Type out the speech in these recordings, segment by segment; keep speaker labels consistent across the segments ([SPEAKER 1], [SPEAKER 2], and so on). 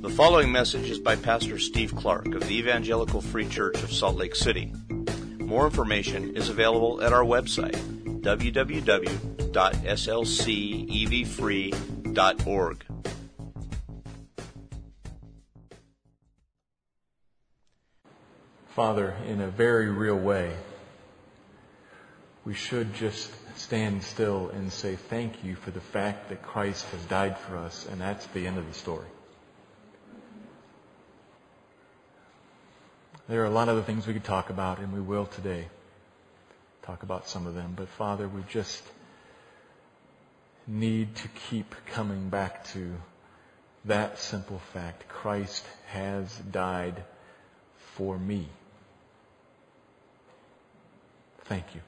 [SPEAKER 1] The following message is by Pastor Steve Clark of the Evangelical Free Church of Salt Lake City. More information is available at our website, www.slcevfree.org.
[SPEAKER 2] Father, in a very real way, we should just stand still and say thank you for the fact that Christ has died for us, and that's the end of the story. There are a lot of other things we could talk about, and we will today talk about some of them. But Father, we just need to keep coming back to that simple fact. Christ has died for me. Thank you.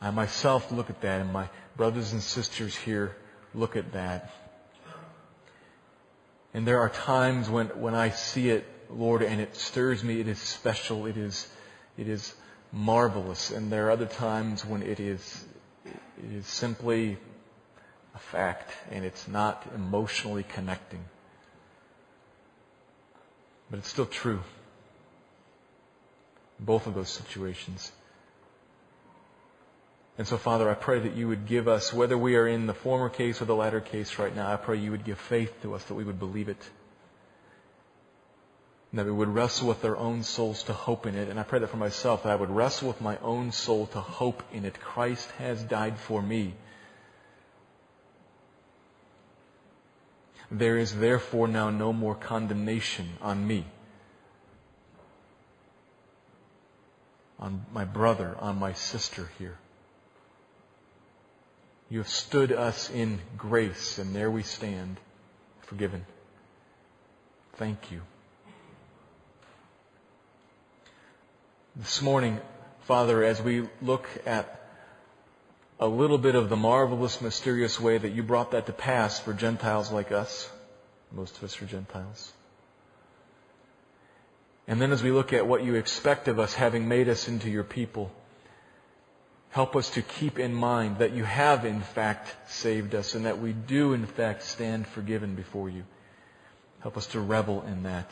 [SPEAKER 2] I myself look at that, and my brothers and sisters here look at that. And there are times when, when I see it, Lord, and it stirs me. It is special. It is, it is marvelous. And there are other times when it is, it is simply a fact and it's not emotionally connecting. But it's still true. Both of those situations. And so, Father, I pray that you would give us, whether we are in the former case or the latter case right now, I pray you would give faith to us that we would believe it. And that we would wrestle with our own souls to hope in it. And I pray that for myself, that I would wrestle with my own soul to hope in it. Christ has died for me. There is therefore now no more condemnation on me, on my brother, on my sister here. You have stood us in grace, and there we stand, forgiven. Thank you. This morning, Father, as we look at a little bit of the marvelous, mysterious way that you brought that to pass for Gentiles like us, most of us are Gentiles. And then as we look at what you expect of us, having made us into your people, Help us to keep in mind that you have in fact saved us and that we do in fact stand forgiven before you. Help us to revel in that.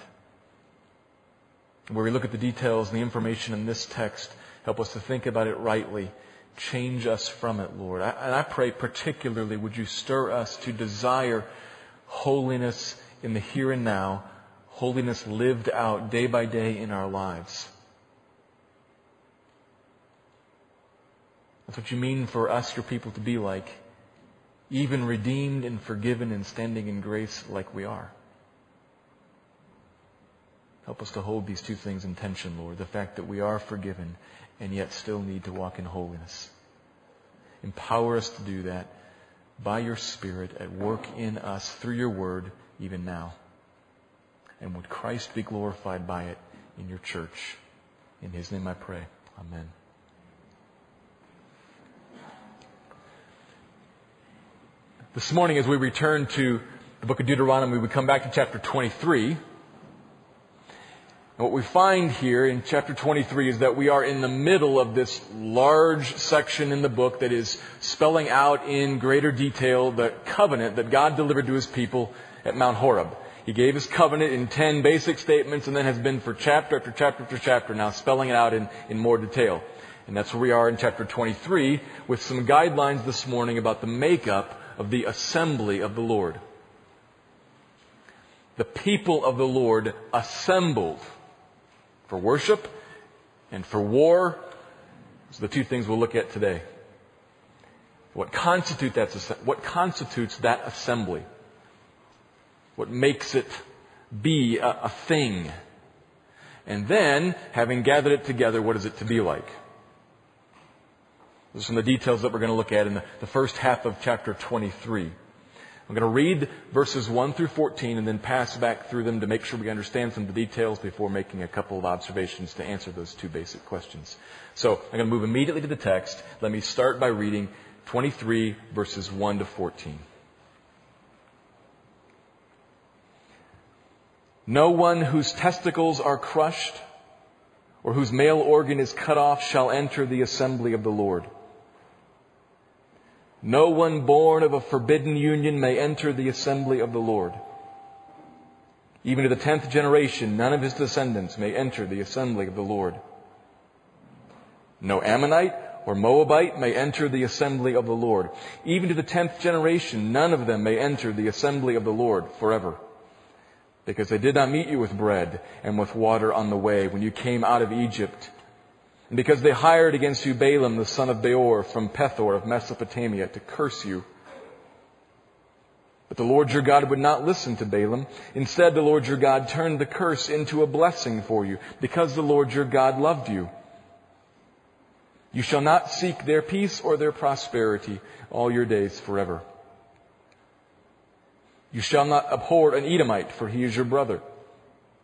[SPEAKER 2] Where we look at the details and the information in this text, help us to think about it rightly. Change us from it, Lord. and I pray particularly, would you stir us to desire holiness in the here and now, holiness lived out day by day in our lives. That's what you mean for us, your people, to be like, even redeemed and forgiven and standing in grace like we are. Help us to hold these two things in tension, Lord. The fact that we are forgiven and yet still need to walk in holiness. Empower us to do that by your Spirit at work in us through your word even now. And would Christ be glorified by it in your church? In his name I pray. Amen. This morning, as we return to the book of Deuteronomy, we come back to chapter 23. And what we find here in chapter 23 is that we are in the middle of this large section in the book that is spelling out in greater detail the covenant that God delivered to his people at Mount Horeb. He gave his covenant in 10 basic statements and then has been for chapter after chapter after chapter now spelling it out in, in more detail. And that's where we are in chapter 23 with some guidelines this morning about the makeup of the assembly of the Lord. The people of the Lord assembled for worship and for war. Those the two things we'll look at today. What constitutes that, what constitutes that assembly? What makes it be a, a thing? And then, having gathered it together, what is it to be like? Those are some of the details that we're going to look at in the, the first half of chapter 23. I'm going to read verses 1 through 14 and then pass back through them to make sure we understand some of the details before making a couple of observations to answer those two basic questions. So I'm going to move immediately to the text. Let me start by reading 23 verses 1 to 14. No one whose testicles are crushed or whose male organ is cut off shall enter the assembly of the Lord. No one born of a forbidden union may enter the assembly of the Lord. Even to the tenth generation, none of his descendants may enter the assembly of the Lord. No Ammonite or Moabite may enter the assembly of the Lord. Even to the tenth generation, none of them may enter the assembly of the Lord forever. Because they did not meet you with bread and with water on the way when you came out of Egypt. And because they hired against you Balaam the son of Beor from Pethor of Mesopotamia to curse you. But the Lord your God would not listen to Balaam. Instead, the Lord your God turned the curse into a blessing for you because the Lord your God loved you. You shall not seek their peace or their prosperity all your days forever. You shall not abhor an Edomite, for he is your brother.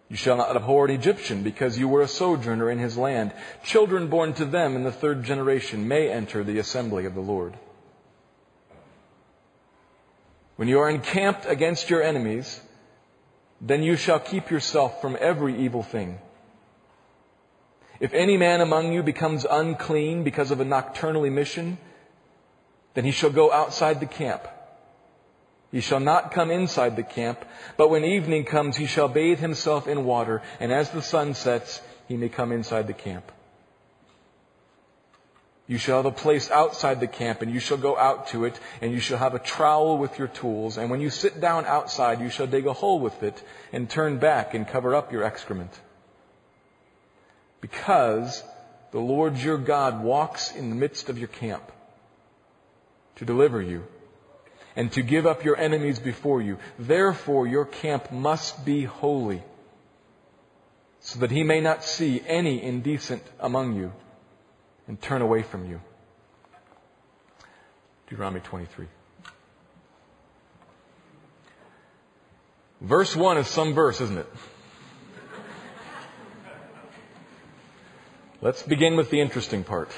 [SPEAKER 2] You shall not abhor an Egyptian, because you were a sojourner in his land. Children born to them in the third generation may enter the assembly of the Lord. When you are encamped against your enemies, then you shall keep yourself from every evil thing. If any man among you becomes unclean because of a nocturnal emission, then he shall go outside the camp. He shall not come inside the camp, but when evening comes, he shall bathe himself in water, and as the sun sets, he may come inside the camp. You shall have a place outside the camp, and you shall go out to it, and you shall have a trowel with your tools, and when you sit down outside, you shall dig a hole with it, and turn back and cover up your excrement because the Lord your God walks in the midst of your camp to deliver you and to give up your enemies before you. Therefore, your camp must be holy so that he may not see any indecent among you and turn away from you. Deuteronomy 23. Verse 1 is some verse, isn't it? Let's begin with the interesting part.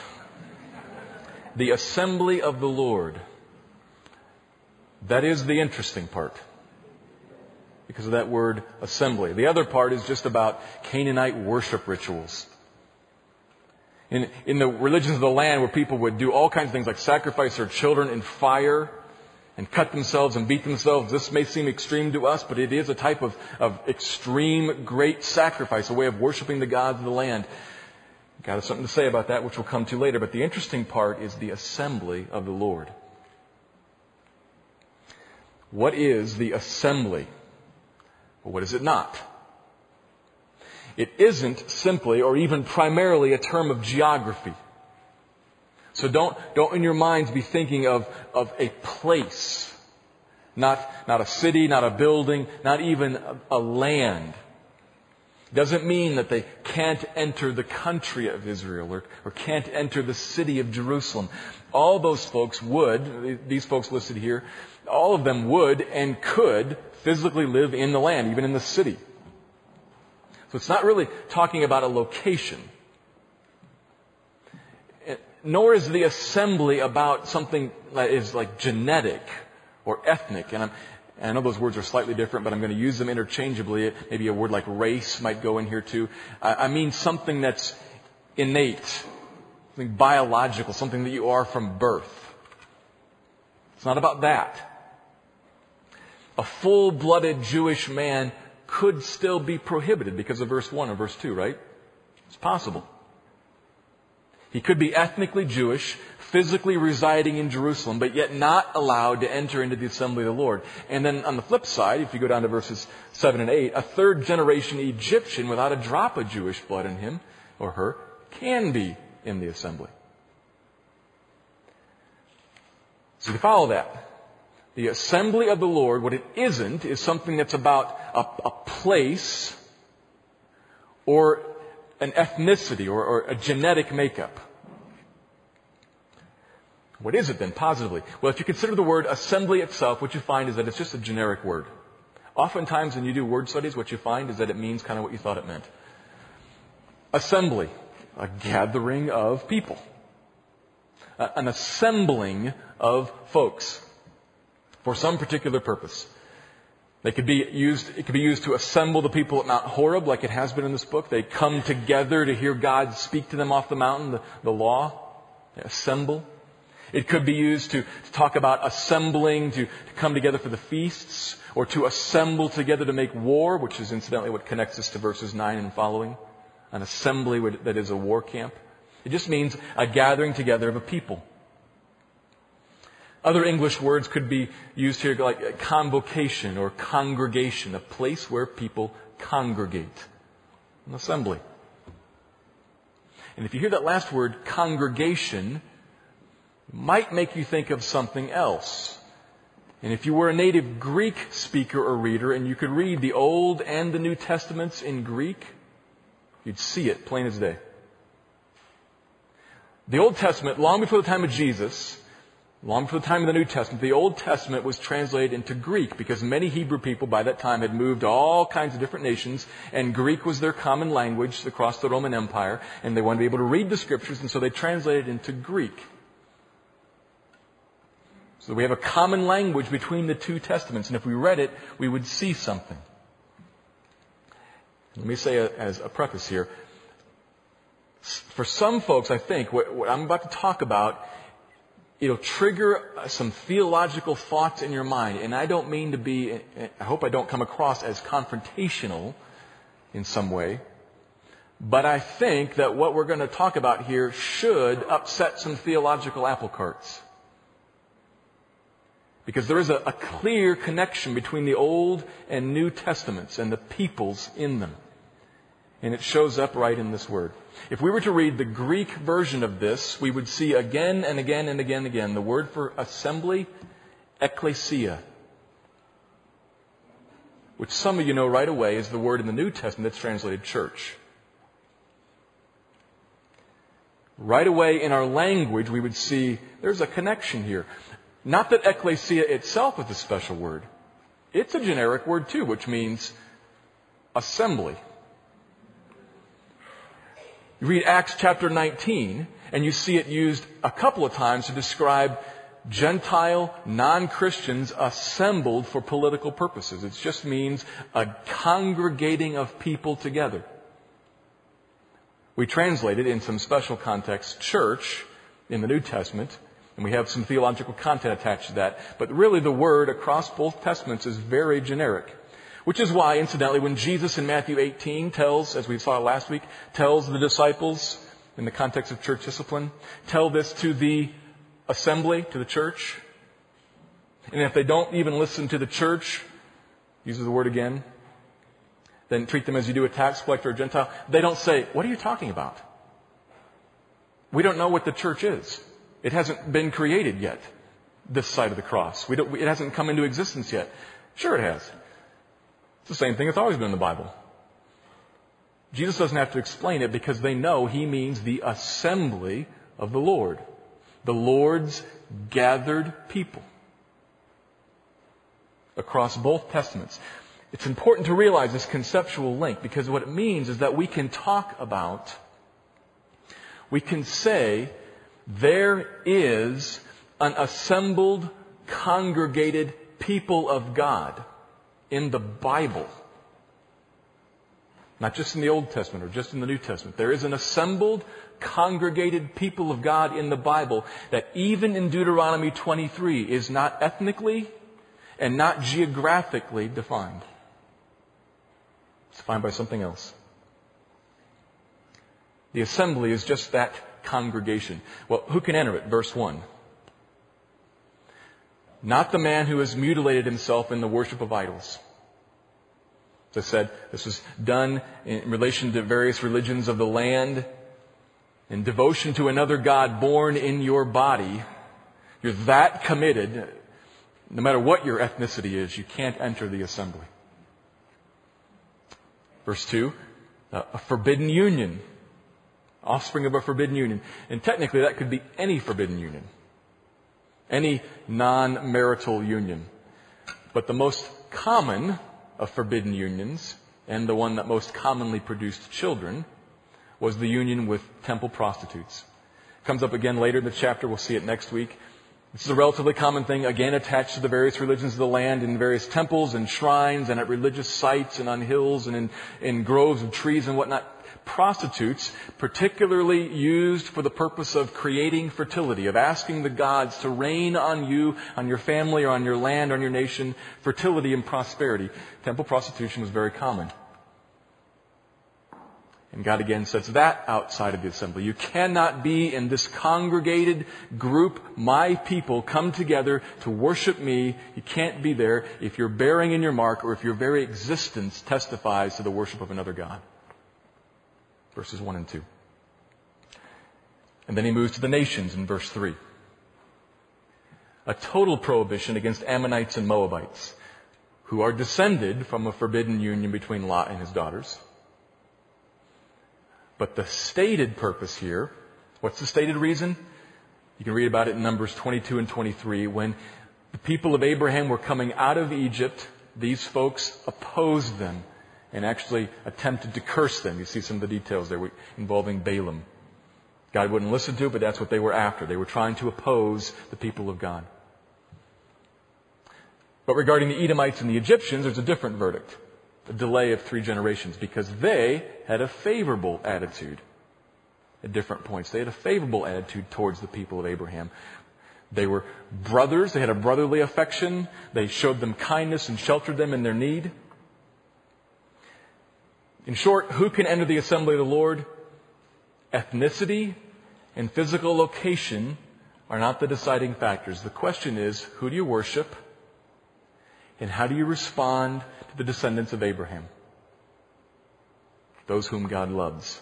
[SPEAKER 2] The assembly of the Lord. That is the interesting part. Because of that word assembly. The other part is just about Canaanite worship rituals. In, in the religions of the land where people would do all kinds of things like sacrifice their children in fire and cut themselves and beat themselves. This may seem extreme to us, but it is a type of, of extreme great sacrifice, a way of worshiping the gods of the land. God has something to say about that, which we'll come to later. But the interesting part is the assembly of the Lord. What is the assembly? Well, what is it not? It isn't simply or even primarily a term of geography. So don't, don't in your minds be thinking of, of a place. Not, not a city, not a building, not even a, a land. Doesn't mean that they can't enter the country of Israel or, or can't enter the city of Jerusalem. All those folks would, these folks listed here, all of them would and could physically live in the land, even in the city. So it's not really talking about a location. Nor is the assembly about something that is like genetic or ethnic. And and I know those words are slightly different, but I'm going to use them interchangeably. Maybe a word like race might go in here too. I mean something that's innate, something biological, something that you are from birth. It's not about that. A full-blooded Jewish man could still be prohibited because of verse 1 or verse 2, right? It's possible. He could be ethnically Jewish, physically residing in Jerusalem, but yet not allowed to enter into the assembly of the Lord. And then on the flip side, if you go down to verses 7 and 8, a third generation Egyptian without a drop of Jewish blood in him or her can be in the assembly. So you follow that. The assembly of the Lord, what it isn't, is something that's about a, a place or an ethnicity or, or a genetic makeup. What is it then, positively? Well, if you consider the word assembly itself, what you find is that it's just a generic word. Oftentimes, when you do word studies, what you find is that it means kind of what you thought it meant. Assembly, a gathering of people, an assembling of folks for some particular purpose. They could be used, it could be used to assemble the people at Mount Horeb, like it has been in this book. They come together to hear God speak to them off the mountain, the, the law. They assemble. It could be used to, to talk about assembling, to, to come together for the feasts, or to assemble together to make war, which is incidentally what connects us to verses 9 and following. An assembly that is a war camp. It just means a gathering together of a people. Other English words could be used here like convocation or congregation, a place where people congregate. An assembly. And if you hear that last word, congregation, might make you think of something else. And if you were a native Greek speaker or reader and you could read the Old and the New Testaments in Greek, you'd see it plain as day. The Old Testament, long before the time of Jesus, long before the time of the New Testament, the Old Testament was translated into Greek because many Hebrew people by that time had moved to all kinds of different nations and Greek was their common language across the Roman Empire and they wanted to be able to read the scriptures and so they translated into Greek. So we have a common language between the two testaments, and if we read it, we would see something. Let me say a, as a preface here. For some folks, I think, what, what I'm about to talk about, it'll trigger some theological thoughts in your mind, and I don't mean to be, I hope I don't come across as confrontational in some way, but I think that what we're going to talk about here should upset some theological apple carts. Because there is a, a, clear connection between the Old and New Testaments and the peoples in them. And it shows up right in this word. If we were to read the Greek version of this, we would see again and again and again and again the word for assembly, ecclesia. Which some of you know right away is the word in the New Testament that's translated church. Right away in our language, we would see there's a connection here. Not that ecclesia itself is a special word. It's a generic word too, which means assembly. You read Acts chapter 19 and you see it used a couple of times to describe Gentile non-Christians assembled for political purposes. It just means a congregating of people together. We translate it in some special context, church, in the New Testament, and we have some theological content attached to that. But really the word across both testaments is very generic. Which is why, incidentally, when Jesus in Matthew 18 tells, as we saw last week, tells the disciples, in the context of church discipline, tell this to the assembly, to the church. And if they don't even listen to the church, uses the word again, then treat them as you do a tax collector or a Gentile. They don't say, what are you talking about? We don't know what the church is. It hasn't been created yet, this side of the cross. it hasn't come into existence yet. Sure it has. The same thing that's always been in the Bible. Jesus doesn't have to explain it because they know he means the assembly of the Lord. The Lord's gathered people. Across both testaments. It's important to realize this conceptual link because what it means is that we can talk about, we can say there is an assembled, congregated people of God in the Bible. Not just in the Old Testament or just in the New Testament. There is an assembled, congregated people of God in the Bible that even in Deuteronomy 23 is not ethnically and not geographically defined. It's defined by something else. The assembly is just that congregation. Well, who can enter it? Verse 1. Not the man who has mutilated himself in the worship of idols. As I said, this was done in relation to various religions of the land. In devotion to another God born in your body, you're that committed, no matter what your ethnicity is, you can't enter the assembly. Verse 2, a forbidden union offspring of a forbidden union. And technically, that could be any forbidden union, any non marital union. But the most common of forbidden unions, and the one that most commonly produced children, was the union with temple prostitutes. Comes up again later in the chapter. We'll see it next week. This is a relatively common thing, again attached to the various religions of the land in various temples and shrines and at religious sites and on hills and in, in groves of trees and whatnot prostitutes, particularly used for the purpose of creating fertility, of asking the gods to rain on you, on your family, or on your land, on your nation, fertility and prosperity. Temple prostitution was very common. And God again sets that outside of the assembly. You cannot be in this congregated group, my people, come together to worship me. You can't be there if you're bearing in your mark or if your very existence testifies to the worship of another God verses 1 and 2. And then he moves to the nations in verse 3. A total prohibition against Ammonites and Moabites, who are descended from a forbidden union between Lot and his daughters. But the stated purpose here, what's the stated reason? You can read about it in Numbers 22 and 23. When the people of Abraham were coming out of Egypt, these folks opposed them and actually attempted to curse them. You see some of the details there involving Balaam. God wouldn't listen to it, but that's what they were after. They were trying to oppose the people of God. But regarding the Edomites and the Egyptians, there's a different verdict. A delay of three generations because they had a favorable attitude at different points. They had a favorable attitude towards the people of Abraham. They were brothers. They had a brotherly affection. They showed them kindness and sheltered them in their need. In short, who can enter the assembly of the Lord? Ethnicity and physical location are not the deciding factors. The question is, who do you worship? And how do you respond to the descendants of Abraham? Those whom God loves.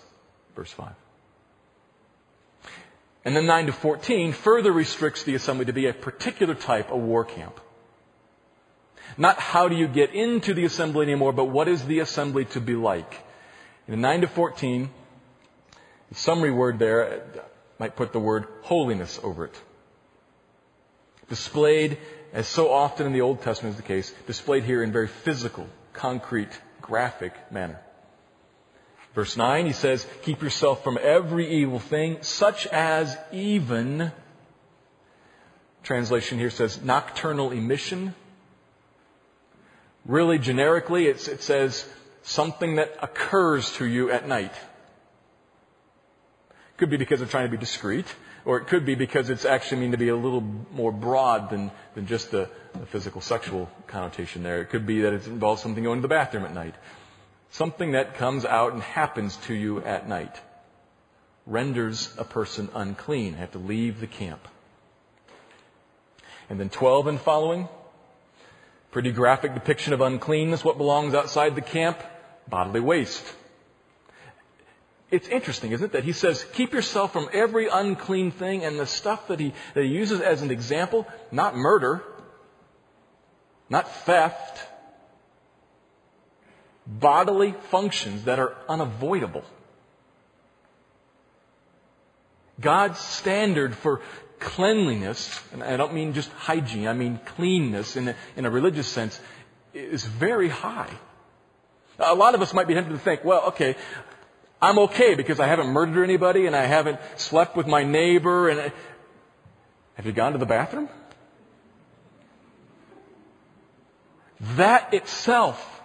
[SPEAKER 2] Verse 5. And then 9 to 14 further restricts the assembly to be a particular type of war camp. Not how do you get into the assembly anymore, but what is the assembly to be like? In 9 to 14, the summary word there might put the word holiness over it. Displayed, as so often in the Old Testament is the case, displayed here in very physical, concrete, graphic manner. Verse 9, he says, Keep yourself from every evil thing, such as even, translation here says, nocturnal emission, Really, generically, it says something that occurs to you at night. Could be because they're trying to be discreet, or it could be because it's actually mean to be a little more broad than, than just the, the physical sexual connotation there. It could be that it involves something going to the bathroom at night. Something that comes out and happens to you at night renders a person unclean, have to leave the camp. And then 12 and following, Pretty graphic depiction of uncleanness. What belongs outside the camp? Bodily waste. It's interesting, isn't it, that he says, keep yourself from every unclean thing and the stuff that he, that he uses as an example, not murder, not theft, bodily functions that are unavoidable. God's standard for cleanliness, and I don't mean just hygiene, I mean cleanness in a, in a religious sense, is very high. A lot of us might be tempted to think, well, okay, I'm okay because I haven't murdered anybody and I haven't slept with my neighbor and I... have you gone to the bathroom? That itself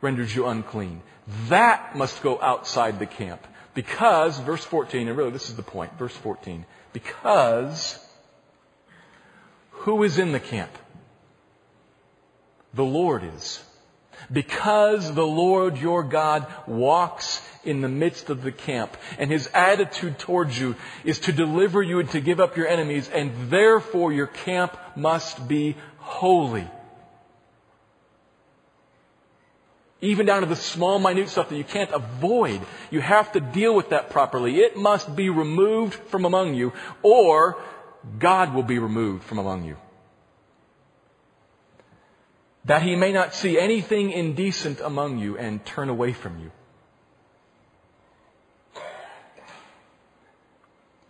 [SPEAKER 2] renders you unclean. That must go outside the camp. Because, verse 14, and really this is the point, verse 14, because who is in the camp? The Lord is. Because the Lord your God walks in the midst of the camp, and his attitude towards you is to deliver you and to give up your enemies, and therefore your camp must be holy. Even down to the small, minute stuff that you can't avoid. You have to deal with that properly. It must be removed from among you, or God will be removed from among you. That he may not see anything indecent among you and turn away from you.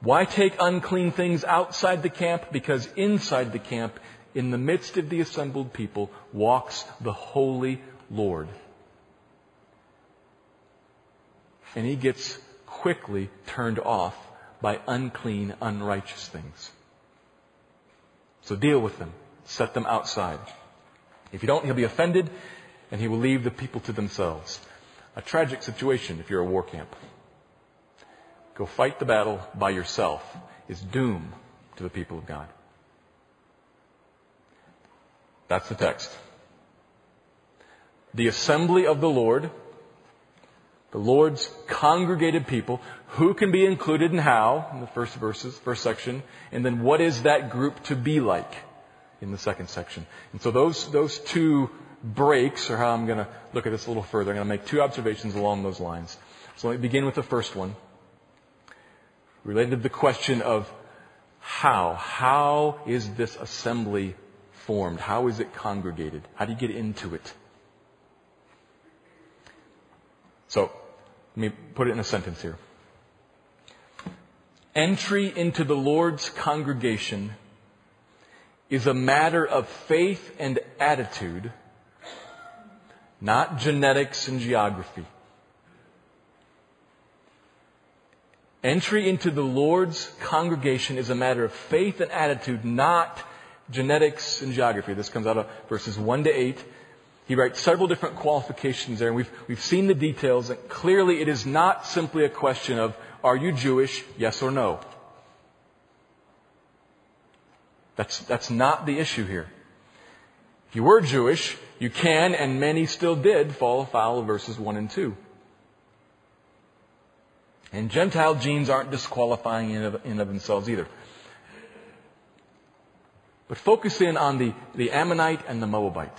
[SPEAKER 2] Why take unclean things outside the camp? Because inside the camp, in the midst of the assembled people, walks the Holy Lord and he gets quickly turned off by unclean, unrighteous things. So deal with them. Set them outside. If you don't, he'll be offended and he will leave the people to themselves. A tragic situation if you're a war camp. go fight the battle by yourself is doom to the people of God. That's the text. The assembly of the Lord, the Lord's congregated people, who can be included and how in the first verses, first section, and then what is that group to be like in the second section. And so those, those two breaks are how I'm going to look at this a little further. I'm going to make two observations along those lines. So let me begin with the first one, related to the question of how. How is this assembly formed? How is it congregated? How do you get into it? So, let me put it in a sentence here. Entry into the Lord's congregation is a matter of faith and attitude, not genetics and geography. Entry into the Lord's congregation is a matter of faith and attitude, not genetics and geography. This comes out of verses 1 to 8. He writes several different qualifications there, and we've, we've seen the details, and clearly it is not simply a question of, are you Jewish, yes or no? That's, that's not the issue here. If you were Jewish, you can, and many still did, fall afoul of verses 1 and 2. And Gentile genes aren't disqualifying in of, in of themselves either. But focus in on the, the Ammonite and the Moabite.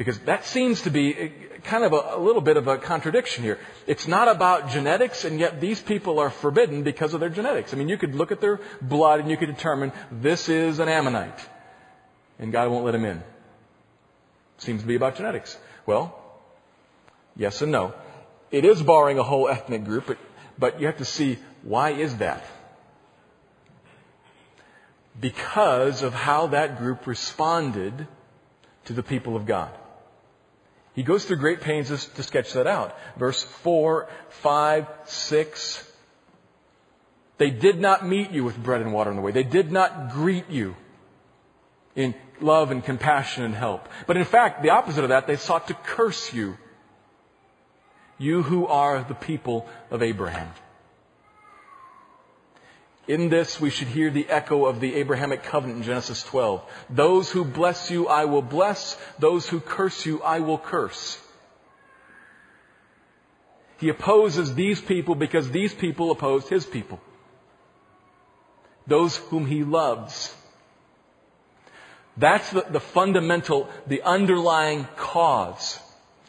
[SPEAKER 2] Because that seems to be eh, kind of a, a, little bit of a contradiction here. It's not about genetics, and yet these people are forbidden because of their genetics. I mean, you could look at their blood and you could determine this is an Ammonite, and God won't let him in. Seems to be about genetics. Well, yes and no. It is barring a whole ethnic group, but, but you have to see why is that? Because of how that group responded to the people of God. He goes through great pains to sketch that out. Verse 4, 5, 6. They did not meet you with bread and water on the way. They did not greet you in love and compassion and help. But in fact, the opposite of that, they sought to curse you you who are the people of Abraham. In this, we should hear the echo of the Abrahamic covenant in Genesis 12. Those who bless you, I will bless. Those who curse you, I will curse. He opposes these people because these people opposed his people. Those whom he loves. That's the, the fundamental, the underlying cause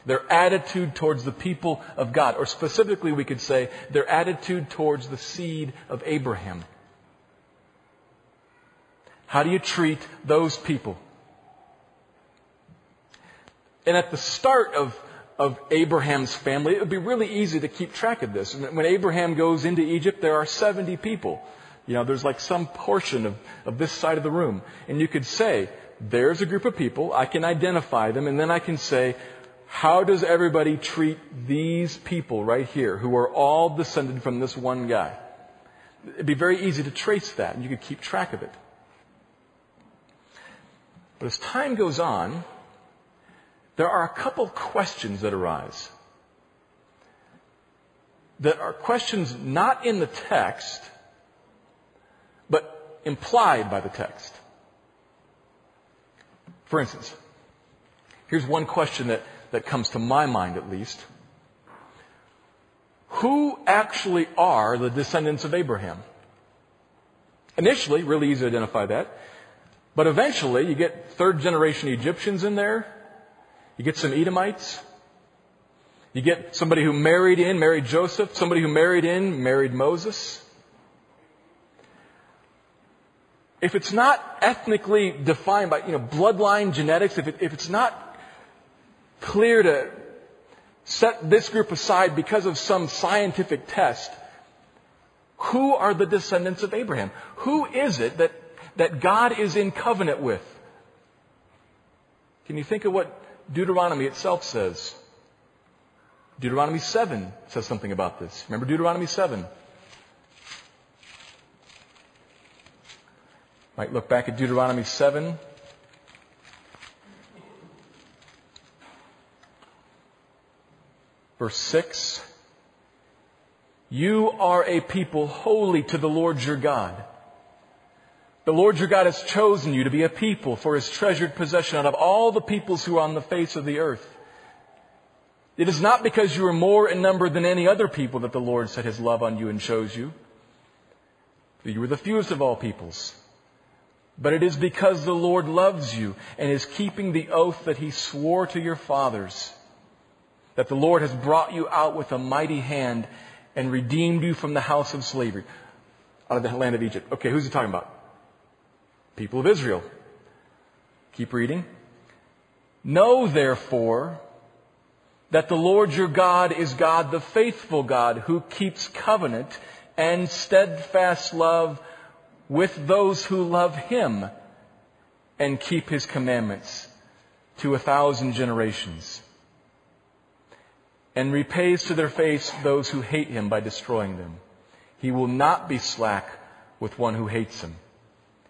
[SPEAKER 2] their attitude towards the people of God, or specifically we could say their attitude towards the seed of Abraham. How do you treat those people? And at the start of, of Abraham's family, it would be really easy to keep track of this. When Abraham goes into Egypt, there are 70 people. You know, there's like some portion of, of this side of the room. And you could say, there's a group of people, I can identify them, and then I can say, how does everybody treat these people right here who are all descended from this one guy? It'd be very easy to trace that and you could keep track of it. But as time goes on, there are a couple questions that arise that are questions not in the text, but implied by the text. For instance, here's one question that that comes to my mind at least. Who actually are the descendants of Abraham? Initially, really easy to identify that. But eventually, you get third generation Egyptians in there. You get some Edomites. You get somebody who married in, married Joseph. Somebody who married in, married Moses. If it's not ethnically defined by, you know, bloodline genetics, if, it, if it's not clear to set this group aside because of some scientific test. Who are the descendants of Abraham? Who is it that, that God is in covenant with? Can you think of what Deuteronomy itself says? Deuteronomy 7 says something about this. Remember Deuteronomy 7? Might look back at Deuteronomy 7, Verse 6 You are a people holy to the Lord your God. The Lord your God has chosen you to be a people for his treasured possession out of all the peoples who are on the face of the earth. It is not because you are more in number than any other people that the Lord set his love on you and chose you. You were the fewest of all peoples. But it is because the Lord loves you and is keeping the oath that he swore to your fathers that the Lord has brought you out with a mighty hand and redeemed you from the house of slavery, out of the land of Egypt. Okay, who's he talking about? People of Israel. Keep reading. Know therefore that the Lord your God is God, the faithful God, who keeps covenant and steadfast love with those who love him and keep his commandments to a thousand generations and repays to their face those who hate him by destroying them. He will not be slack with one who hates him.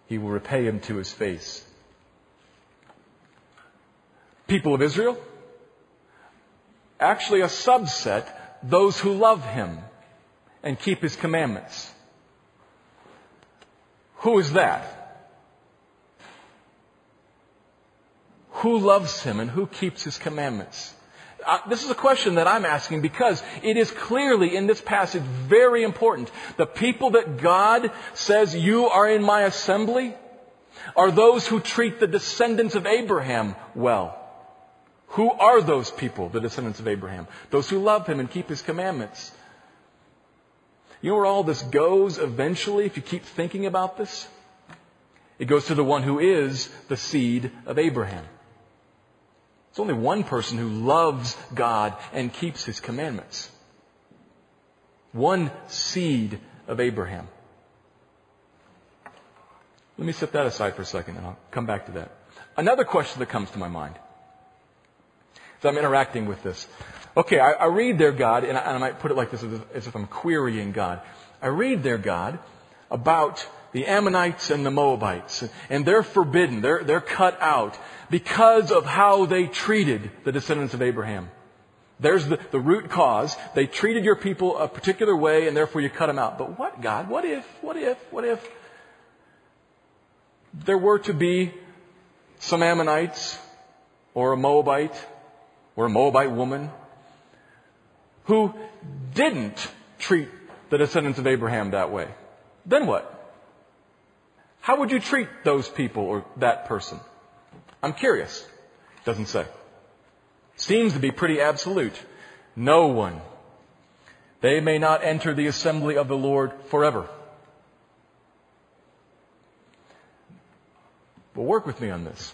[SPEAKER 2] He will repay him to his face. People of Israel, actually a subset, those who love him and keep his commandments. Who is that? Who loves him and who keeps his commandments? Uh, this is a question that I'm asking because it is clearly in this passage very important. The people that God says you are in my assembly are those who treat the descendants of Abraham well. Who are those people, the descendants of Abraham? Those who love him and keep his commandments. You know where all this goes eventually if you keep thinking about this? It goes to the one who is the seed of Abraham. It's only one person who loves God and keeps his commandments. One seed of Abraham. Let me set that aside for a second and I'll come back to that. Another question that comes to my mind as I'm interacting with this. Okay, I, I read there God, and I, and I, might put it like this as if, as if I'm querying God. I read there God about the Ammonites and the Moabites, and they're forbidden, they're, they're cut out because of how they treated the descendants of Abraham. There's the, the root cause. They treated your people a particular way and therefore you cut them out. But what, God? What if, what if, what if there were to be some Ammonites or a Moabite or a Moabite woman who didn't treat the descendants of Abraham that way? Then what? How would you treat those people or that person? I'm curious. Doesn't say. Seems to be pretty absolute. No one. They may not enter the assembly of the Lord forever. But work with me on this.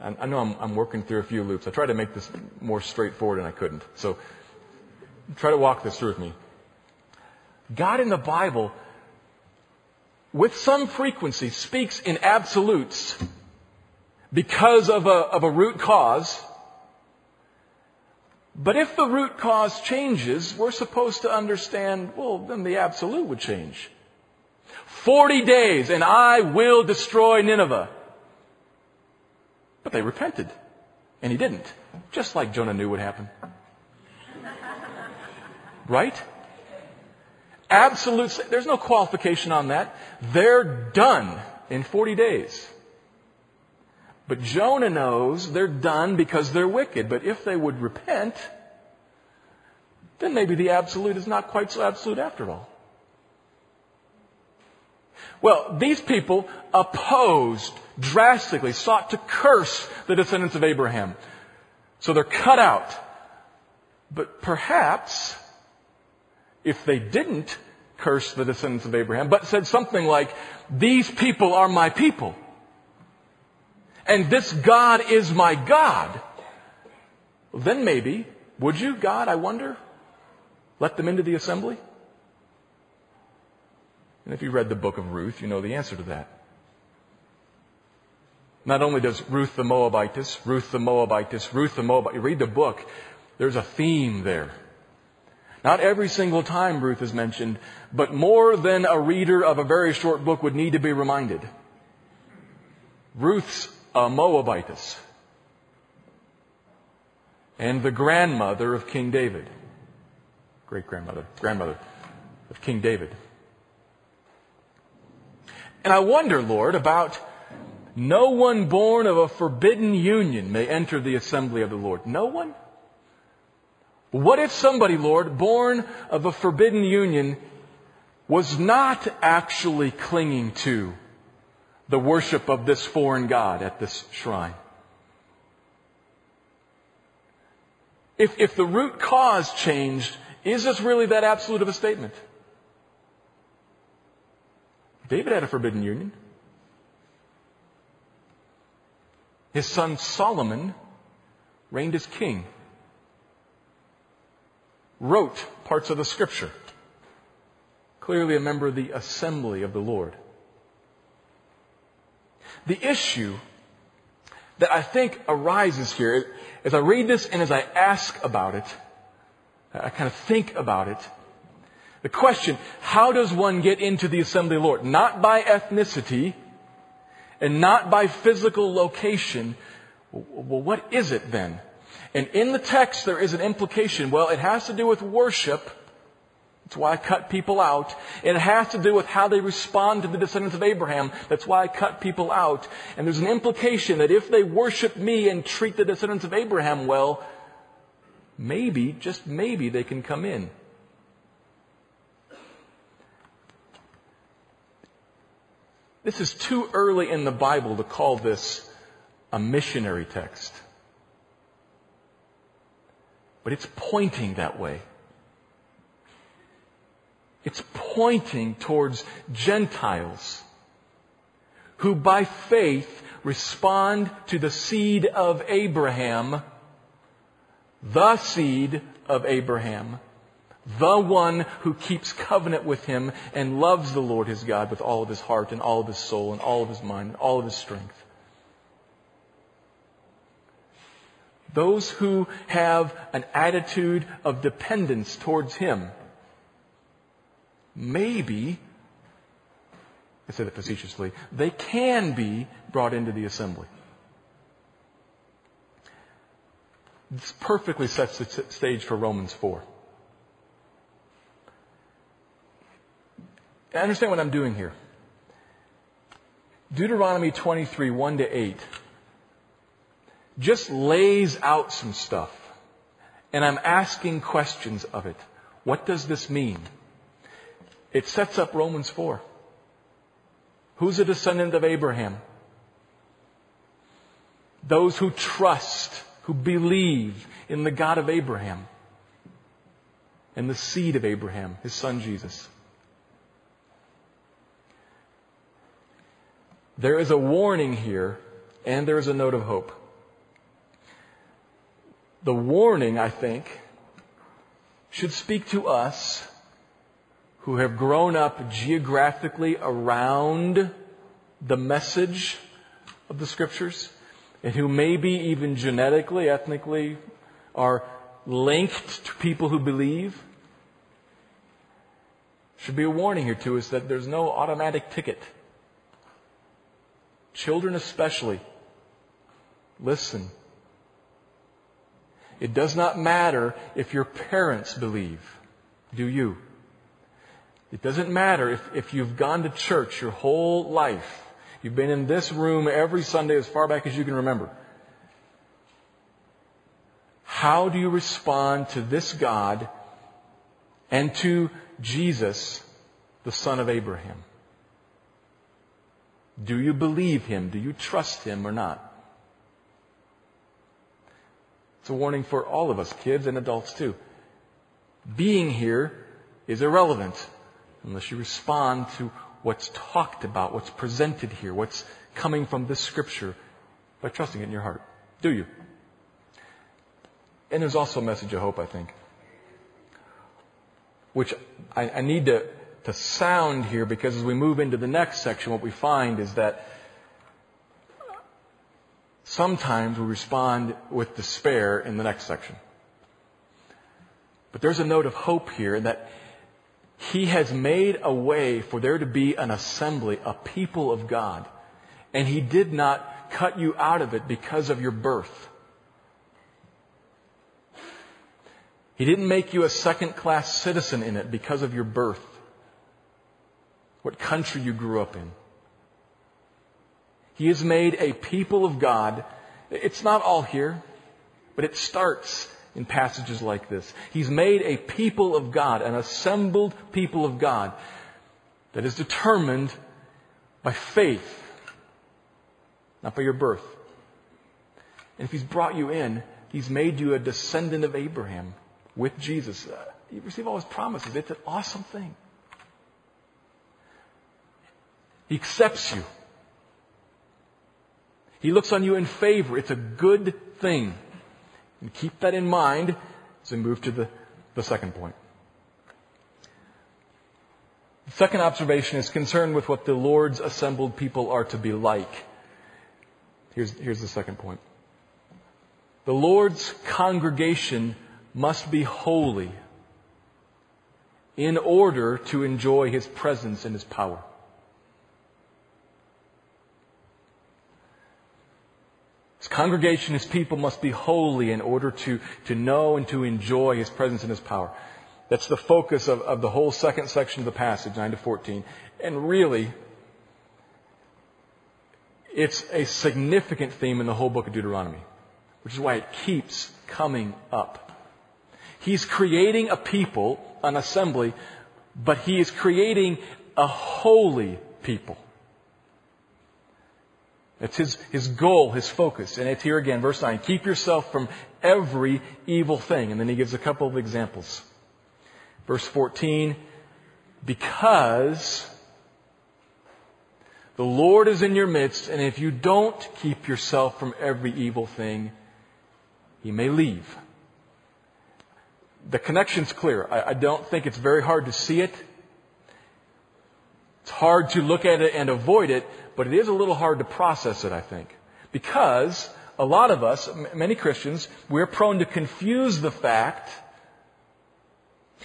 [SPEAKER 2] I know I'm, I'm, working through a few loops. I tried to make this more straightforward and I couldn't. So try to walk this through with me. God in the Bible, with some frequency, speaks in absolutes because of a, of a root cause. But if the root cause changes, we're supposed to understand, well, then the absolute would change. Forty days and I will destroy Nineveh. But they repented. And he didn't. Just like Jonah knew would happen. Right? Absolute, there's no qualification on that. They're done in 40 days. But Jonah knows they're done because they're wicked. But if they would repent, then maybe the absolute is not quite so absolute after all. Well, these people opposed drastically, sought to curse the descendants of Abraham. So they're cut out. But perhaps, if they didn't curse the descendants of Abraham, but said something like, these people are my people, and this God is my God, then maybe, would you, God, I wonder, let them into the assembly? And if you read the book of Ruth, you know the answer to that. Not only does Ruth the Moabitess, Ruth the Moabitess, Ruth the Moabite, you read the book, there's a theme there. Not every single time Ruth is mentioned, but more than a reader of a very short book would need to be reminded. Ruth's a Moabitess and the grandmother of King David. great grandmother, grandmother of King David. And I wonder, Lord, about no one born of a forbidden union may enter the assembly of the Lord. No one? What if somebody, Lord, born of a forbidden union was not actually clinging to the worship of this foreign God at this shrine? If, if the root cause changed, is this really that absolute of a statement? David had a forbidden union. His son Solomon reigned as king, wrote parts of the scripture, clearly a member of the assembly of the Lord. The issue that I think arises here, as I read this and as I ask about it, I kind of think about it, the question, how does one get into the assembly of the Lord? Not by ethnicity and not by physical location. Well, what is it then? And in the text, there is an implication. Well, it has to do with worship. That's why I cut people out. It has to do with how they respond to the descendants of Abraham. That's why I cut people out. And there's an implication that if they worship me and treat the descendants of Abraham well, maybe, just maybe, they can come in. This is too early in the Bible to call this a missionary text. But it's pointing that way. It's pointing towards Gentiles who by faith respond to the seed of Abraham, the seed of Abraham, the one who keeps covenant with him and loves the Lord his God with all of his heart and all of his soul and all of his mind and all of his strength. Those who have an attitude of dependence towards him, maybe, I say that facetiously, they can be brought into the assembly. This perfectly sets the stage for Romans 4. I understand what I'm doing here. Deuteronomy 23, 1 to 8, just lays out some stuff. And I'm asking questions of it. What does this mean? It sets up Romans 4. Who's a descendant of Abraham? Those who trust, who believe in the God of Abraham and the seed of Abraham, his son Jesus. There is a warning here, and there is a note of hope. The warning, I think, should speak to us who have grown up geographically around the message of the scriptures and who maybe even genetically, ethnically are linked to people who believe. Should be a warning here to us that there's no automatic ticket Children especially, listen. It does not matter if your parents believe. Do you? It doesn't matter if, if you've gone to church your whole life. You've been in this room every Sunday as far back as you can remember. How do you respond to this God and to Jesus, the son of Abraham? Do you believe him? Do you trust him or not? It's a warning for all of us, kids and adults too. Being here is irrelevant unless you respond to what's talked about, what's presented here, what's coming from this scripture by trusting it in your heart. Do you? And there's also a message of hope, I think, which I, I need to to sound here because as we move into the next section, what we find is that sometimes we respond with despair in the next section. But there's a note of hope here in that he has made a way for there to be an assembly, a people of God. And he did not cut you out of it because of your birth. He didn't make you a second class citizen in it because of your birth, what country you grew up in. He has made a people of God. It's not all here, but it starts in passages like this. He's made a people of God, an assembled people of God that is determined by faith, not by your birth. And if He's brought you in, He's made you a descendant of Abraham with Jesus. Uh, you receive all His promises. It's an awesome thing. He accepts you. He looks on you in favor. It's a good thing. And keep that in mind as we move to the, the second point. The second observation is concerned with what the Lord's assembled people are to be like. Here's, here's the second point. The Lord's congregation must be holy in order to enjoy His presence and His power. His congregation, His people must be holy in order to, to know and to enjoy His presence and His power. That's the focus of, of the whole second section of the passage, 9 to 14. And really, it's a significant theme in the whole book of Deuteronomy, which is why it keeps coming up. He's creating a people, an assembly, but he is creating a holy people. It's his, his goal, his focus. And it's here again, verse 9. Keep yourself from every evil thing. And then he gives a couple of examples. Verse 14, because the Lord is in your midst, and if you don't keep yourself from every evil thing, he may leave. The connection's clear. I, I don't think it's very hard to see it. It's hard to look at it and avoid it, but it is a little hard to process it, I think. Because a lot of us, many Christians, we're prone to confuse the fact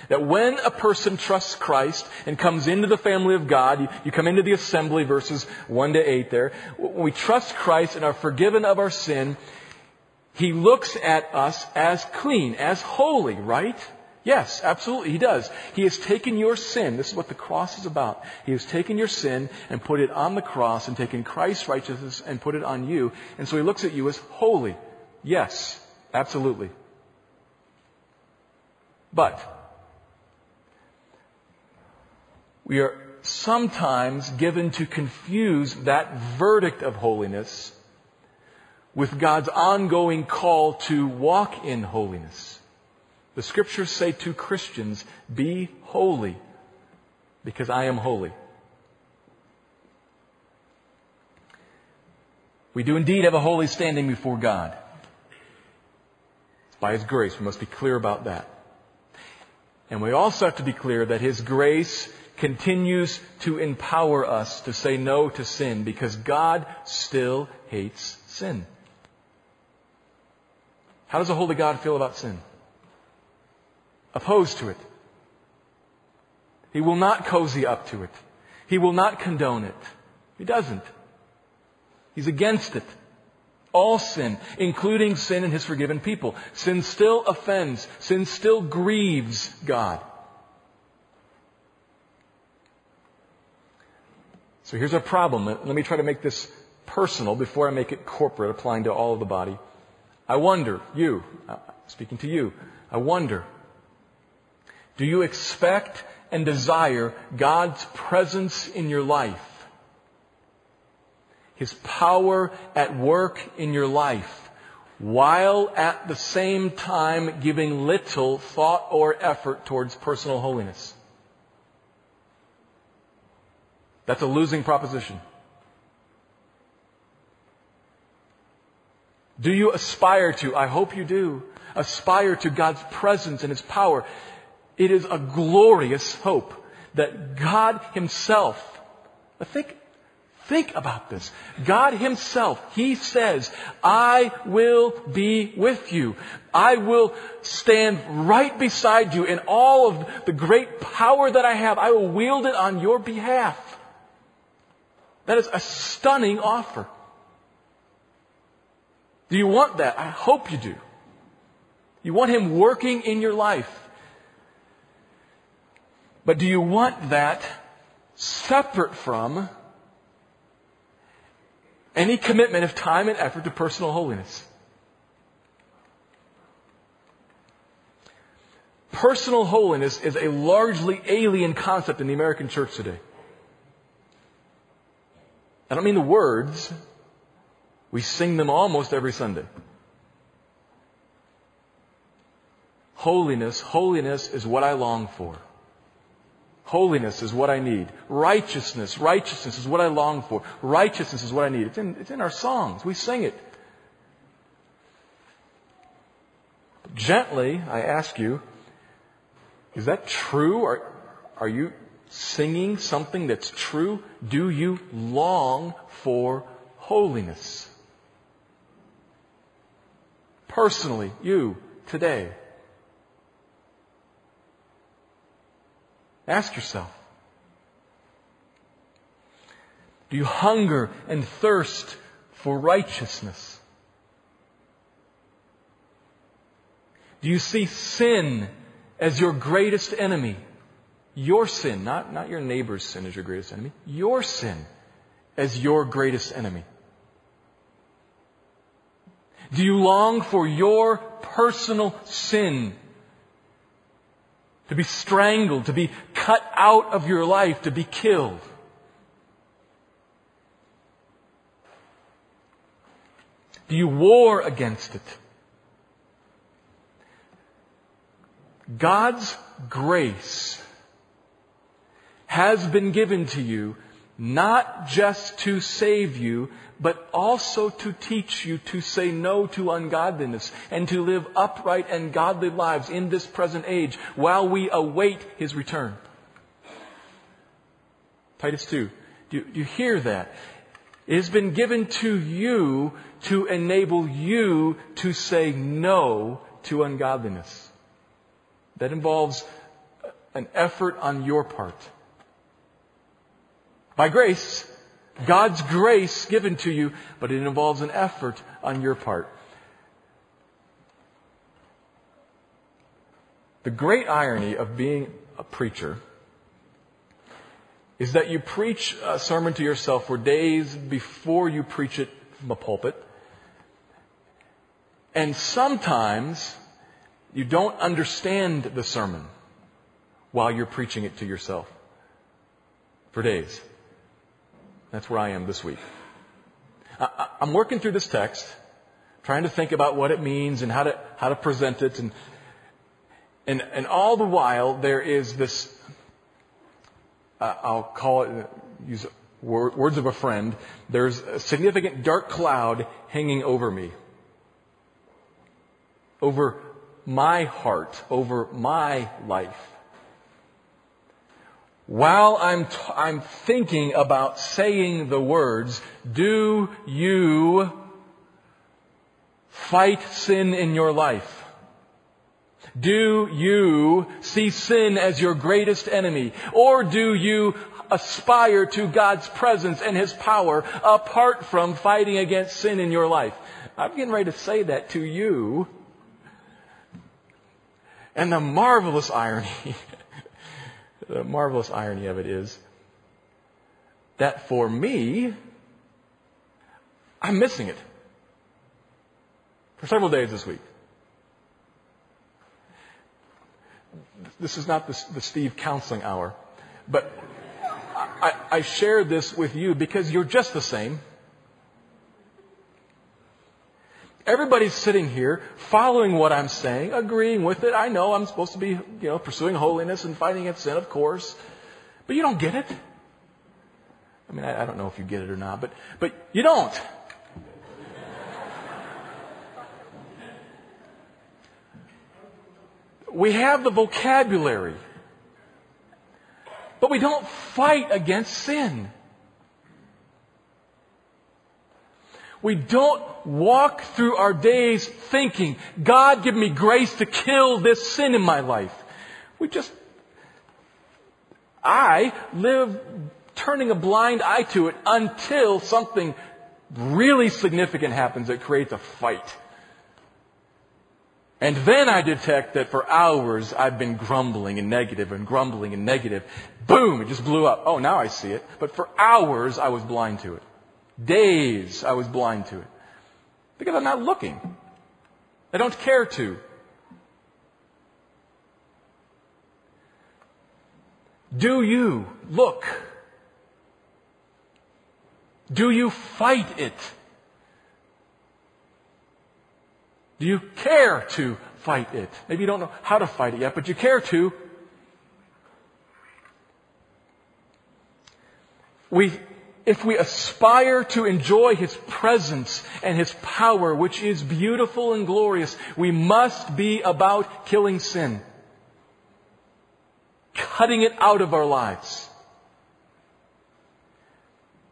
[SPEAKER 2] that when a person trusts Christ and comes into the family of God, you, you, come into the assembly, verses 1 to 8 there, when we trust Christ and are forgiven of our sin, He looks at us as clean, as holy, right? Yes, absolutely, He does. He has taken your sin. This is what the cross is about. He has taken your sin and put it on the cross and taken Christ's righteousness and put it on you. And so He looks at you as holy. Yes, absolutely. But, we are sometimes given to confuse that verdict of holiness with God's ongoing call to walk in holiness. The scriptures say to Christians, be holy because I am holy. We do indeed have a holy standing before God. It's by His grace. We must be clear about that. And we also have to be clear that His grace continues to empower us to say no to sin because God still hates sin. How does a holy God feel about sin? Opposed to it. He will not cozy up to it. He will not condone it. He doesn't. He's against it. All sin, including sin in his forgiven people. Sin still offends. Sin still grieves God. So here's our problem. Let me try to make this personal before I make it corporate, applying to all of the body. I wonder, you, uh, speaking to you, I wonder, do you expect and desire God's presence in your life? His power at work in your life, while at the same time giving little thought or effort towards personal holiness. That's a losing proposition. Do you aspire to, I hope you do, aspire to God's presence and His power? It is a glorious hope that God Himself, think, think about this. God Himself, He says, I will be with you. I will stand right beside you in all of the great power that I have. I will wield it on your behalf. That is a stunning offer. Do you want that? I hope you do. You want Him working in your life. But do you want that separate from any commitment of time and effort to personal holiness? Personal holiness is a largely alien concept in the American church today. I don't mean the words. We sing them almost every Sunday. Holiness, holiness is what I long for. Holiness is what I need. Righteousness, righteousness is what I long for. Righteousness is what I need. It's in, it's in our songs. We sing it. Gently, I ask you, is that true? Are, are you singing something that's true? Do you long for holiness? Personally, you, today. Ask yourself. Do you hunger and thirst for righteousness? Do you see sin as your greatest enemy? Your sin, not, not your neighbor's sin as your greatest enemy. Your sin as your greatest enemy. Do you long for your personal sin to be strangled, to be cut out of your life, to be killed. Do you war against it? God's grace has been given to you not just to save you, but also to teach you to say no to ungodliness and to live upright and godly lives in this present age while we await His return. Titus 2. Do, do you hear that? It has been given to you to enable you to say no to ungodliness. That involves an effort on your part. By grace, God's grace given to you, but it involves an effort on your part. The great irony of being a preacher is that you preach a sermon to yourself for days before you preach it from a pulpit. And sometimes you don't understand the sermon while you're preaching it to yourself for days. That's where I am this week. I, am working through this text, trying to think about what it means and how to, how to present it. And, and, and all the while, there is this, uh, I'll call it, use words of a friend, there's a significant dark cloud hanging over me. Over my heart, over my life while I'm, t- I'm thinking about saying the words, do you fight sin in your life? Do you see sin as your greatest enemy? Or do you aspire to God's presence and His power apart from fighting against sin in your life? I'm getting ready to say that to you. And the marvelous irony the marvelous irony of it is that for me, I'm missing it for several days this week. This is not the, the Steve counseling hour, but I, I share this with you because you're just the same. Everybody's sitting here following what I'm saying, agreeing with it. I know I'm supposed to be, you know, pursuing holiness and fighting against sin, of course. But you don't get it. I mean, I, I don't know if you get it or not, but, but you don't. we have the vocabulary, but we don't fight against sin. We don't walk through our days thinking, God give me grace to kill this sin in my life. We just, I live turning a blind eye to it until something really significant happens that creates a fight. And then I detect that for hours I've been grumbling and negative and grumbling and negative. Boom, it just blew up. Oh, now I see it. But for hours I was blind to it. Days I was blind to it. Because I'm not looking. I don't care to. Do you look? Do you fight it? Do you care to fight it? Maybe you don't know how to fight it yet, but you care to. We, if we aspire to enjoy His presence and His power, which is beautiful and glorious, we must be about killing sin. Cutting it out of our lives.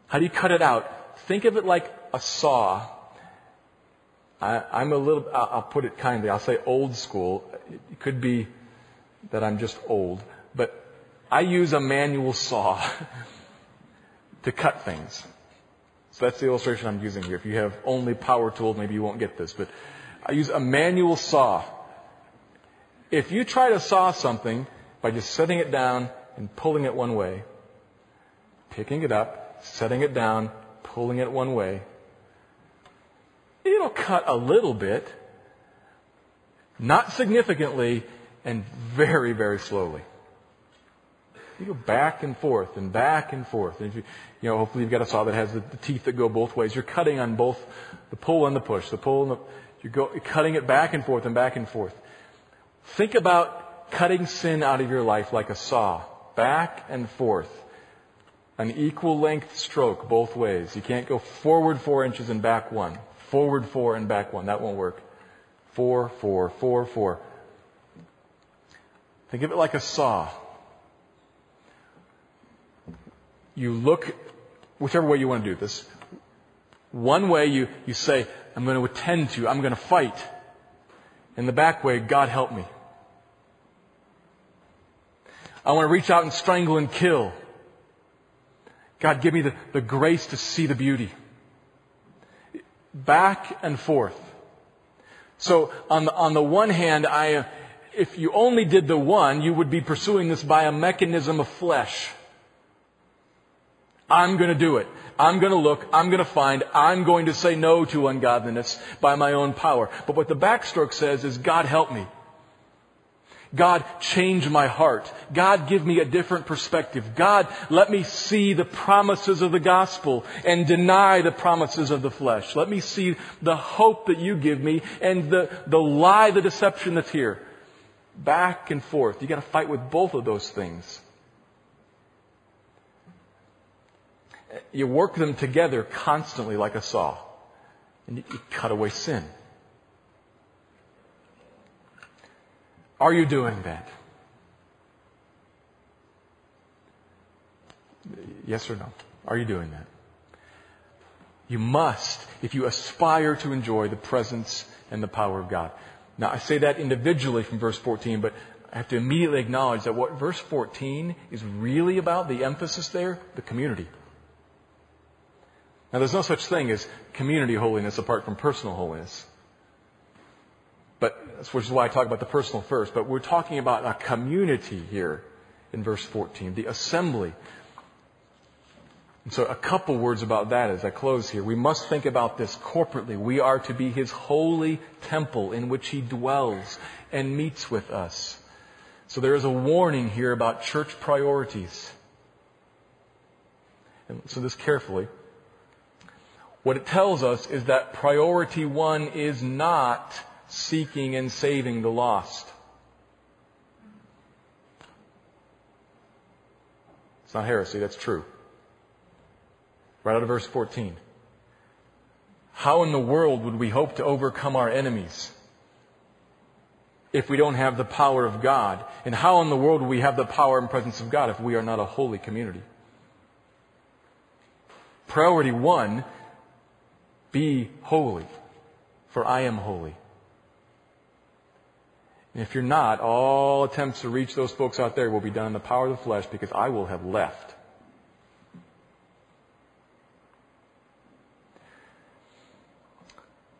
[SPEAKER 2] How do you cut it out? Think of it like a saw I, am a little, I'll put it kindly, I'll say old school. It could be that I'm just old, but I use a manual saw to cut things. So that's the illustration I'm using here. If you have only power tools, maybe you won't get this, but I use a manual saw. If you try to saw something by just setting it down and pulling it one way, picking it up, setting it down, pulling it one way, It'll cut a little bit, not significantly, and very, very slowly. You go back and forth and back and forth. And if you, you know, hopefully you've got a saw that has the, the, teeth that go both ways. You're cutting on both the pull and the push. The pull and the, you go, you're cutting it back and forth and back and forth. Think about cutting sin out of your life like a saw. Back and forth. An equal length stroke both ways. You can't go forward four inches and back one. Forward four and back one. That won't work. Four, four, four, four. Think of it like a saw. You look, whichever way you want to do this. One way you, you say, I'm going to attend to, I'm going to fight. In the back way, God help me. I want to reach out and strangle and kill. God, give me the, the grace to see the beauty back and forth. So on the, on the one hand, I, if you only did the one, you would be pursuing this by a mechanism of flesh. I'm going to do it. I'm going to look. I'm going to find. I'm going to say no to ungodliness by my own power. But what the backstroke says is, God help me. God, change my heart. God, give me a different perspective. God, let me see the promises of the gospel and deny the promises of the flesh. Let me see the hope that you give me and the, the lie, the deception that's here. Back and forth. You gotta fight with both of those things. You work them together constantly like a saw. And you cut away sin. Are you doing that? Yes or no? Are you doing that? You must if you aspire to enjoy the presence and the power of God. Now, I say that individually from verse 14, but I have to immediately acknowledge that what verse 14 is really about, the emphasis there, the community. Now, there's no such thing as community holiness apart from personal holiness. But, which is why I talk about the personal first, but we're talking about a community here in verse 14, the assembly. And so a couple words about that as I close here. We must think about this corporately. We are to be His holy temple in which He dwells and meets with us. So there is a warning here about church priorities. And so this carefully. What it tells us is that priority one is not seeking and saving the lost. It's not heresy, that's true. Right out of verse 14. How in the world would we hope to overcome our enemies if we don't have the power of God? And how in the world would we have the power and presence of God if we are not a holy community? Priority one, be holy, for I am holy. And if you're not, all attempts to reach those folks out there will be done in the power of the flesh because I will have left.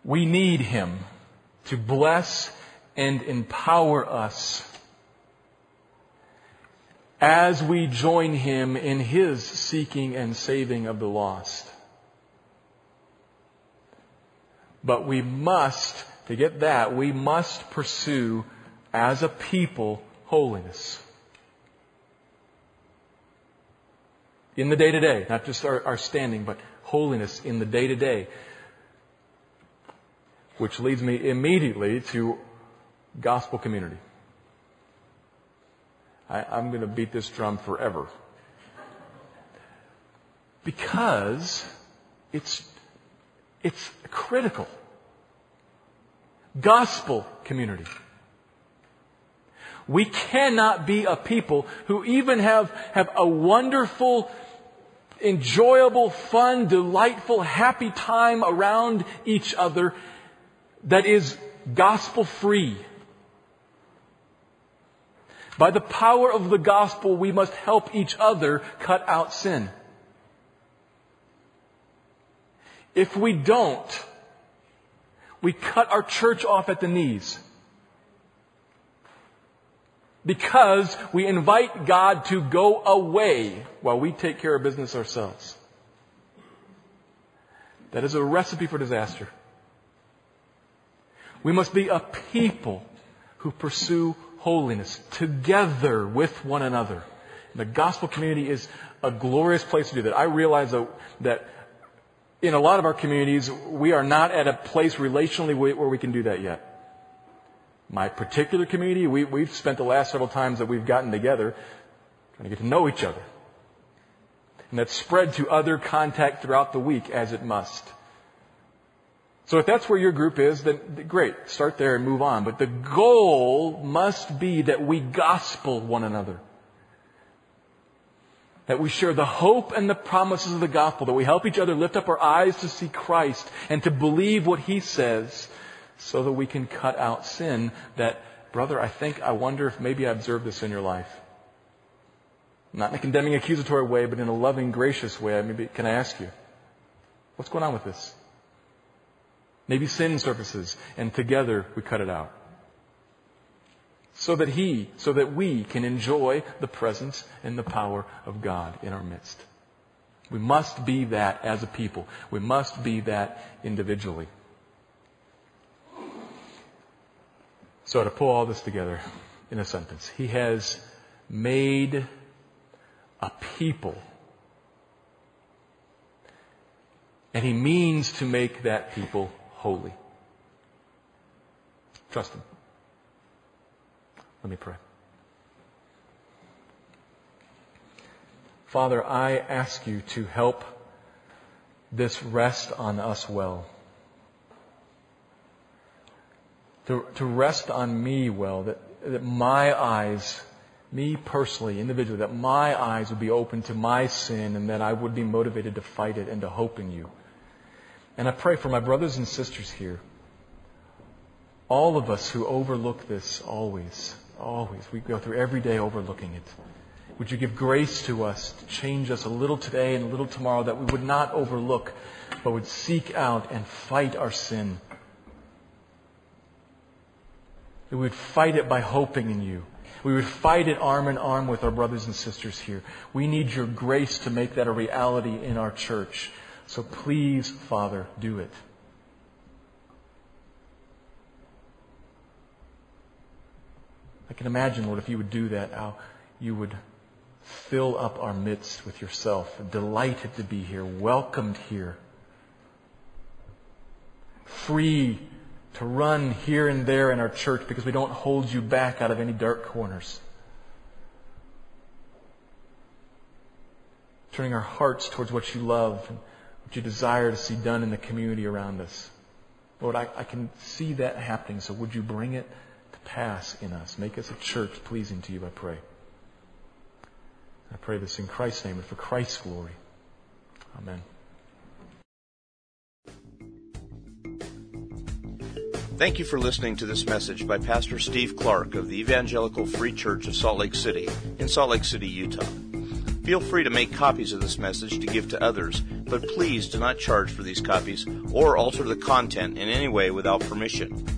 [SPEAKER 2] We need Him to bless and empower us as we join him in his seeking and saving of the lost. But we must, to get that, we must pursue as a people holiness. In the day to day, not just our, our standing, but holiness in the day to day. Which leads me immediately to gospel community. I, I'm going to beat this drum forever. Because it's, it's critical. Gospel community. We cannot be a people who even have, have a wonderful, enjoyable, fun, delightful, happy time around each other that is gospel free. By the power of the gospel, we must help each other cut out sin. If we don't, we cut our church off at the knees. Because we invite God to go away while we take care of business ourselves. That is a recipe for disaster. We must be a people who pursue holiness together with one another. The gospel community is a glorious place to do that. I realize that in a lot of our communities, we are not at a place relationally where we can do that yet. My particular community, we, we've spent the last several times that we've gotten together trying to get to know each other. And that's spread to other contact throughout the week as it must. So if that's where your group is, then great, start there and move on. But the goal must be that we gospel one another. That we share the hope and the promises of the gospel, that we help each other lift up our eyes to see Christ and to believe what He says so that we can cut out sin that, brother, I think, I wonder if maybe I observed this in your life. Not in a condemning, accusatory way, but in a loving, gracious way. Maybe, can I ask you, what's going on with this? Maybe sin surfaces, and together we cut it out. So that He, so that we can enjoy the presence and the power of God in our midst. We must be that as a people. We must be that individually. So to pull all this together in a sentence, He has made a people. And He means to make that people holy. Trust Him. Let me pray. Father, I ask you to help this rest on us well. To, to rest on me well, that, that my eyes, me personally, individually, that my eyes would be open to my sin and that I would be motivated to fight it and to hope in you. And I pray for my brothers and sisters here, all of us who overlook this always, always. We go through every day overlooking it. Would you give grace to us to change us a little today and a little tomorrow that we would not overlook, but would seek out and fight our sin? That we would fight it by hoping in you. We would fight it arm in arm with our brothers and sisters here. We need your grace to make that a reality in our church. So please, Father, do it. I can imagine, Lord, if you would do that, how you would fill up our midst with yourself, delighted to be here, welcomed here, free to run here and there in our church because we don't hold you back out of any dark corners. Turning our hearts towards what you love and what you desire to see done in the community around us. Lord, I, I can see that happening, so would you bring it pass in us? Make us a church pleasing to you, I pray. I pray this in Christ's name and for Christ's glory. Amen.
[SPEAKER 1] Thank you for listening to this message by Pastor Steve Clark of the Evangelical Free Church of Salt Lake City in Salt Lake City, Utah. Feel free to make copies of this message to give to others, but please do not charge for these copies or alter the content in any way without permission.